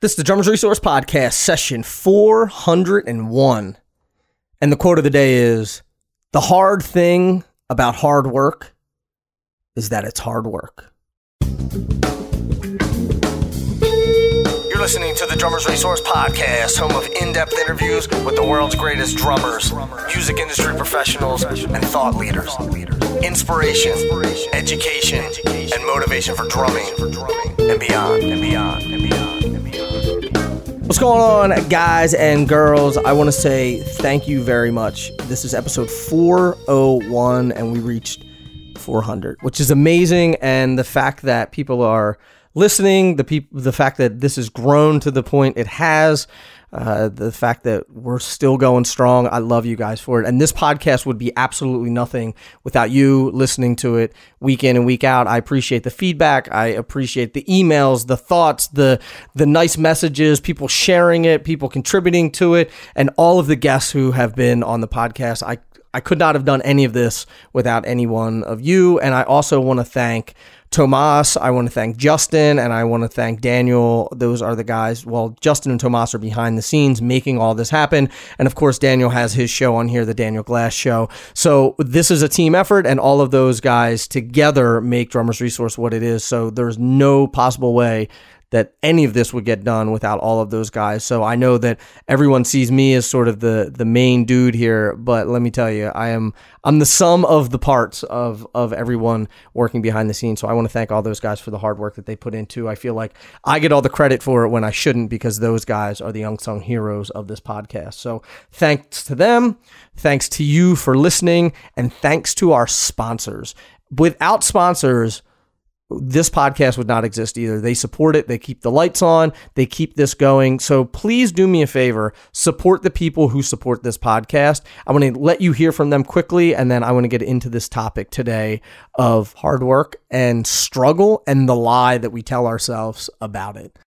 This is the Drummers Resource Podcast, session 401. And the quote of the day is The hard thing about hard work is that it's hard work. You're listening to the Drummers Resource Podcast, home of in depth interviews with the world's greatest drummers, music industry professionals, and thought leaders. Inspiration, education, and motivation for drumming and beyond, and beyond, and beyond. What's going on, guys and girls? I want to say thank you very much. This is episode 401, and we reached 400, which is amazing. And the fact that people are listening, the people, the fact that this has grown to the point it has, uh, the fact that we're still going strong. I love you guys for it. And this podcast would be absolutely nothing without you listening to it week in and week out. I appreciate the feedback. I appreciate the emails, the thoughts, the the nice messages, people sharing it, people contributing to it, and all of the guests who have been on the podcast. I I could not have done any of this without any one of you. And I also want to thank Tomas. I want to thank Justin and I want to thank Daniel. Those are the guys. Well, Justin and Tomas are behind the scenes making all this happen. And of course, Daniel has his show on here, the Daniel Glass Show. So this is a team effort, and all of those guys together make Drummers Resource what it is. So there's no possible way that any of this would get done without all of those guys. So I know that everyone sees me as sort of the the main dude here, but let me tell you, I am I'm the sum of the parts of of everyone working behind the scenes. So I want to thank all those guys for the hard work that they put into. I feel like I get all the credit for it when I shouldn't because those guys are the unsung heroes of this podcast. So thanks to them, thanks to you for listening, and thanks to our sponsors. Without sponsors, this podcast would not exist either. They support it, they keep the lights on, they keep this going. So please do me a favor, support the people who support this podcast. I want to let you hear from them quickly, and then I want to get into this topic today of hard work and struggle and the lie that we tell ourselves about it.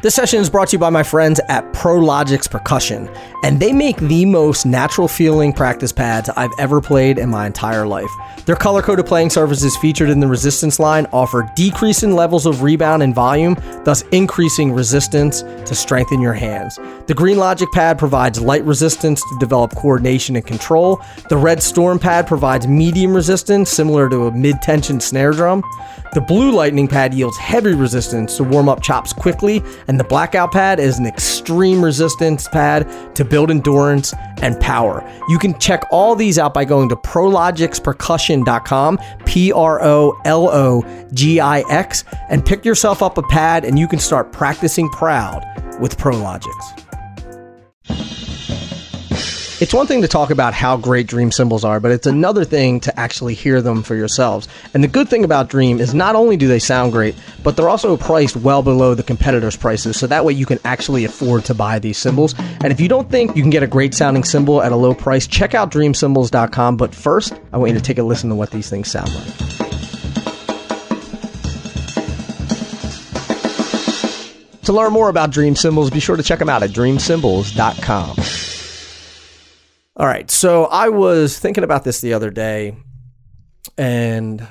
This session is brought to you by my friends at Prologix Percussion, and they make the most natural feeling practice pads I've ever played in my entire life. Their color coded playing surfaces featured in the resistance line offer decreasing levels of rebound and volume, thus increasing resistance to strengthen your hands. The Green Logic pad provides light resistance to develop coordination and control. The Red Storm pad provides medium resistance, similar to a mid tension snare drum. The Blue Lightning pad yields heavy resistance to warm up chops quickly, and the Blackout pad is an extreme resistance pad to build endurance and power. You can check all these out by going to prologixpercussion.com, P R O L O G I X, and pick yourself up a pad and you can start practicing proud with Prologix. It's one thing to talk about how great Dream cymbals are, but it's another thing to actually hear them for yourselves. And the good thing about Dream is not only do they sound great, but they're also priced well below the competitors' prices, so that way you can actually afford to buy these cymbals. And if you don't think you can get a great sounding cymbal at a low price, check out dreamcymbals.com. But first, I want you to take a listen to what these things sound like. To learn more about Dream Cymbals, be sure to check them out at dreamcymbals.com. All right. So I was thinking about this the other day, and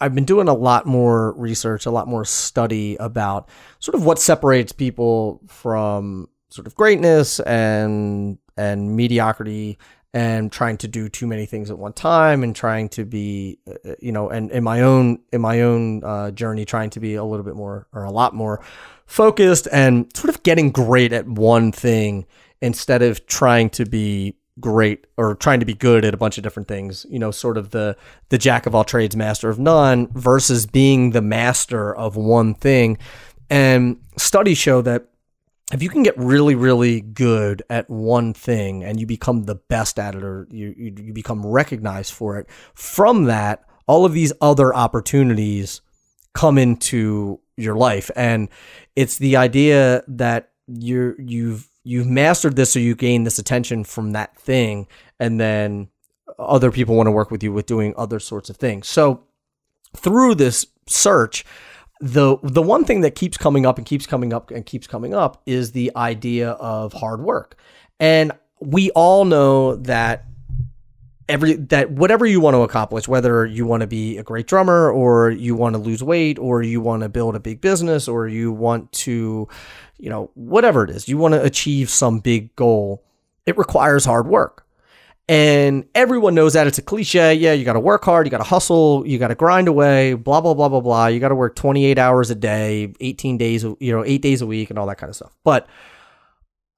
I've been doing a lot more research, a lot more study about sort of what separates people from sort of greatness and and mediocrity and trying to do too many things at one time and trying to be uh, you know and in my own in my own uh, journey trying to be a little bit more or a lot more focused and sort of getting great at one thing instead of trying to be great or trying to be good at a bunch of different things you know sort of the the jack of all trades master of none versus being the master of one thing. And studies show that if you can get really really good at one thing and you become the best at it or you you, you become recognized for it from that all of these other opportunities come into your life. And it's the idea that you're you've you've mastered this so you gain this attention from that thing and then other people want to work with you with doing other sorts of things. So through this search the the one thing that keeps coming up and keeps coming up and keeps coming up is the idea of hard work. And we all know that every that whatever you want to accomplish whether you want to be a great drummer or you want to lose weight or you want to build a big business or you want to you know whatever it is you want to achieve some big goal it requires hard work and everyone knows that it's a cliche yeah you got to work hard you got to hustle you got to grind away blah blah blah blah blah you got to work 28 hours a day 18 days you know 8 days a week and all that kind of stuff but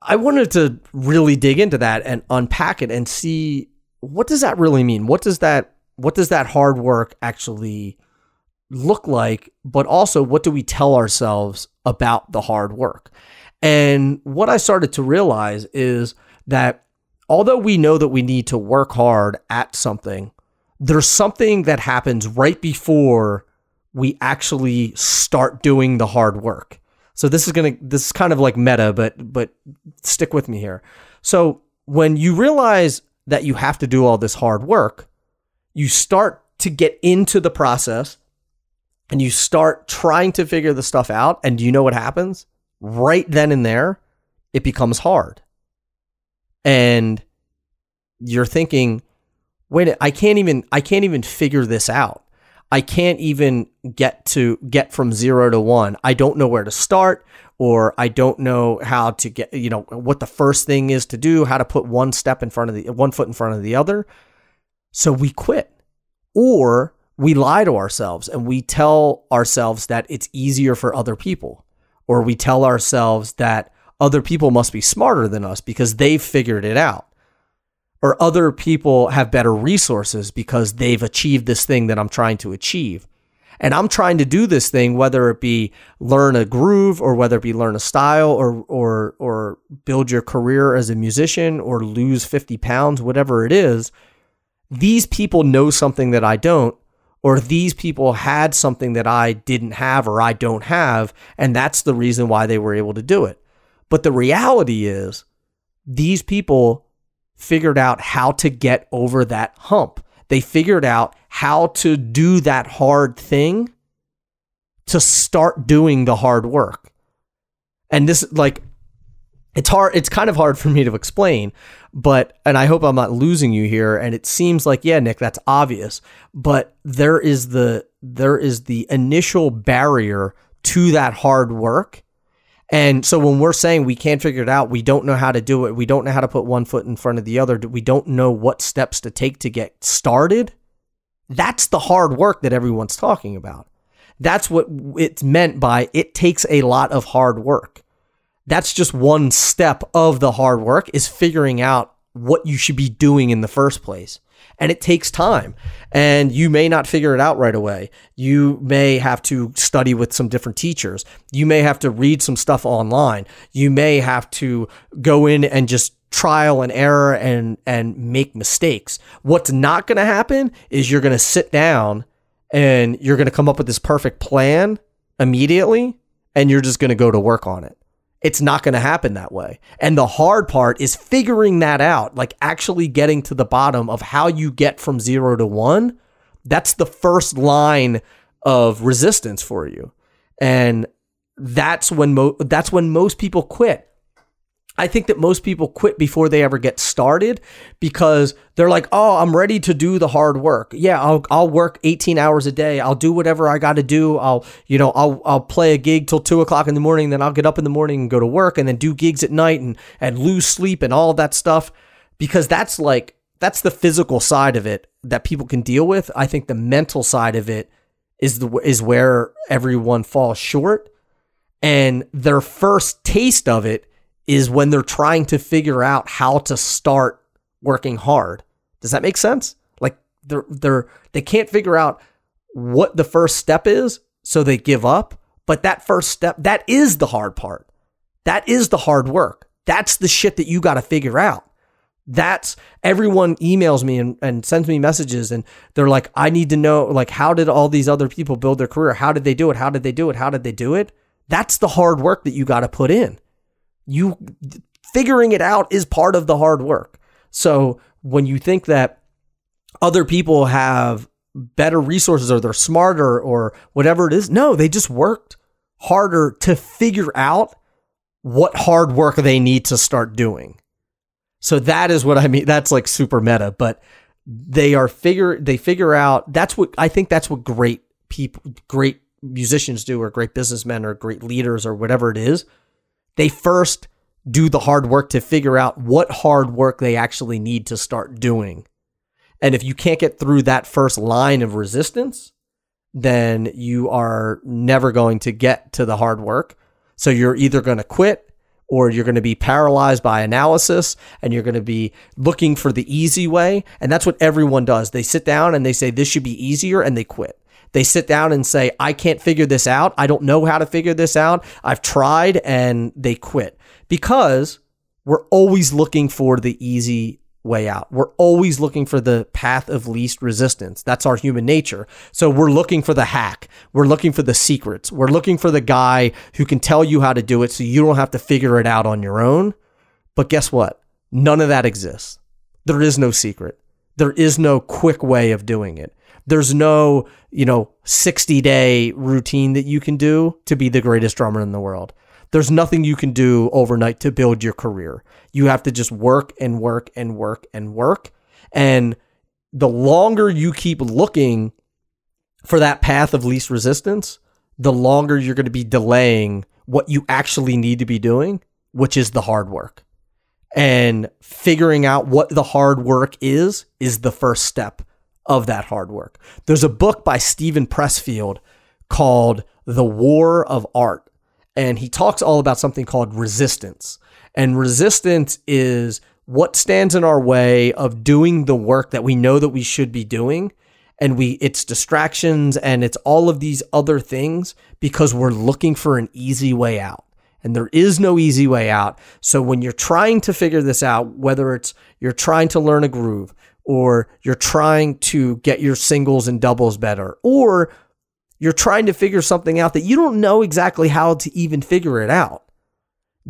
I wanted to really dig into that and unpack it and see what does that really mean? What does that what does that hard work actually look like? But also what do we tell ourselves about the hard work? And what I started to realize is that although we know that we need to work hard at something, there's something that happens right before we actually start doing the hard work. So this is going to this is kind of like meta but but stick with me here. So when you realize that you have to do all this hard work, you start to get into the process and you start trying to figure the stuff out. And you know what happens? Right then and there, it becomes hard. And you're thinking, wait, I can't even I can't even figure this out. I can't even get to get from zero to one. I don't know where to start or I don't know how to get, you know, what the first thing is to do, how to put one step in front of the one foot in front of the other. So we quit. Or we lie to ourselves and we tell ourselves that it's easier for other people. Or we tell ourselves that other people must be smarter than us because they've figured it out. Or other people have better resources because they've achieved this thing that I'm trying to achieve. And I'm trying to do this thing, whether it be learn a groove or whether it be learn a style or or or build your career as a musician or lose 50 pounds, whatever it is. These people know something that I don't, or these people had something that I didn't have or I don't have, and that's the reason why they were able to do it. But the reality is, these people figured out how to get over that hump. They figured out how to do that hard thing to start doing the hard work. And this, like, it's hard, it's kind of hard for me to explain, but, and I hope I'm not losing you here. And it seems like, yeah, Nick, that's obvious, but there is the, there is the initial barrier to that hard work and so when we're saying we can't figure it out, we don't know how to do it, we don't know how to put one foot in front of the other, we don't know what steps to take to get started, that's the hard work that everyone's talking about. That's what it's meant by it takes a lot of hard work. That's just one step of the hard work is figuring out what you should be doing in the first place and it takes time. And you may not figure it out right away. You may have to study with some different teachers. You may have to read some stuff online. You may have to go in and just trial and error and and make mistakes. What's not going to happen is you're going to sit down and you're going to come up with this perfect plan immediately and you're just going to go to work on it it's not going to happen that way. And the hard part is figuring that out, like actually getting to the bottom of how you get from zero to one. That's the first line of resistance for you. And that's when mo- that's when most people quit I think that most people quit before they ever get started because they're like, "Oh, I'm ready to do the hard work. Yeah, I'll I'll work 18 hours a day. I'll do whatever I got to do. I'll you know I'll I'll play a gig till two o'clock in the morning. Then I'll get up in the morning and go to work, and then do gigs at night and and lose sleep and all that stuff because that's like that's the physical side of it that people can deal with. I think the mental side of it is the is where everyone falls short, and their first taste of it is when they're trying to figure out how to start working hard. Does that make sense? Like they're they're they can't figure out what the first step is, so they give up. But that first step, that is the hard part. That is the hard work. That's the shit that you got to figure out. That's everyone emails me and, and sends me messages and they're like, I need to know, like, how did all these other people build their career? How did they do it? How did they do it? How did they do it? That's the hard work that you got to put in you figuring it out is part of the hard work. So when you think that other people have better resources or they're smarter or whatever it is, no, they just worked harder to figure out what hard work they need to start doing. So that is what I mean. That's like super meta, but they are figure they figure out that's what I think that's what great people great musicians do or great businessmen or great leaders or whatever it is. They first do the hard work to figure out what hard work they actually need to start doing. And if you can't get through that first line of resistance, then you are never going to get to the hard work. So you're either going to quit or you're going to be paralyzed by analysis and you're going to be looking for the easy way. And that's what everyone does. They sit down and they say, this should be easier, and they quit. They sit down and say, I can't figure this out. I don't know how to figure this out. I've tried, and they quit because we're always looking for the easy way out. We're always looking for the path of least resistance. That's our human nature. So we're looking for the hack. We're looking for the secrets. We're looking for the guy who can tell you how to do it so you don't have to figure it out on your own. But guess what? None of that exists. There is no secret. There is no quick way of doing it. There's no, you know, 60 day routine that you can do to be the greatest drummer in the world. There's nothing you can do overnight to build your career. You have to just work and work and work and work. And the longer you keep looking for that path of least resistance, the longer you're going to be delaying what you actually need to be doing, which is the hard work. And figuring out what the hard work is, is the first step of that hard work. There's a book by Steven Pressfield called The War of Art and he talks all about something called resistance. And resistance is what stands in our way of doing the work that we know that we should be doing and we it's distractions and it's all of these other things because we're looking for an easy way out and there is no easy way out so when you're trying to figure this out whether it's you're trying to learn a groove or you're trying to get your singles and doubles better or you're trying to figure something out that you don't know exactly how to even figure it out.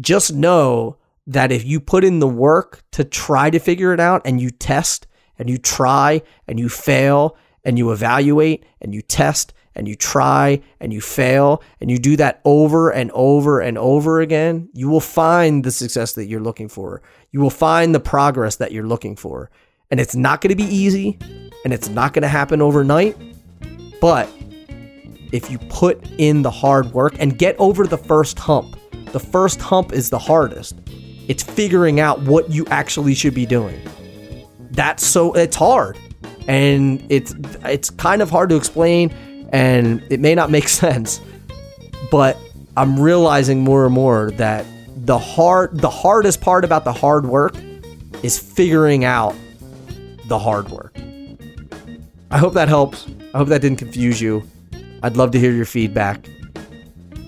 Just know that if you put in the work to try to figure it out and you test and you try and you fail and you evaluate and you test and you try and you fail and you do that over and over and over again, you will find the success that you're looking for. You will find the progress that you're looking for. And it's not going to be easy and it's not going to happen overnight, but if you put in the hard work and get over the first hump. The first hump is the hardest. It's figuring out what you actually should be doing. That's so it's hard. And it's it's kind of hard to explain and it may not make sense. But I'm realizing more and more that the hard the hardest part about the hard work is figuring out the hard work. I hope that helps. I hope that didn't confuse you. I'd love to hear your feedback.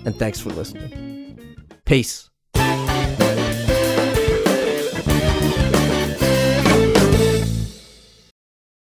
And thanks for listening. Peace.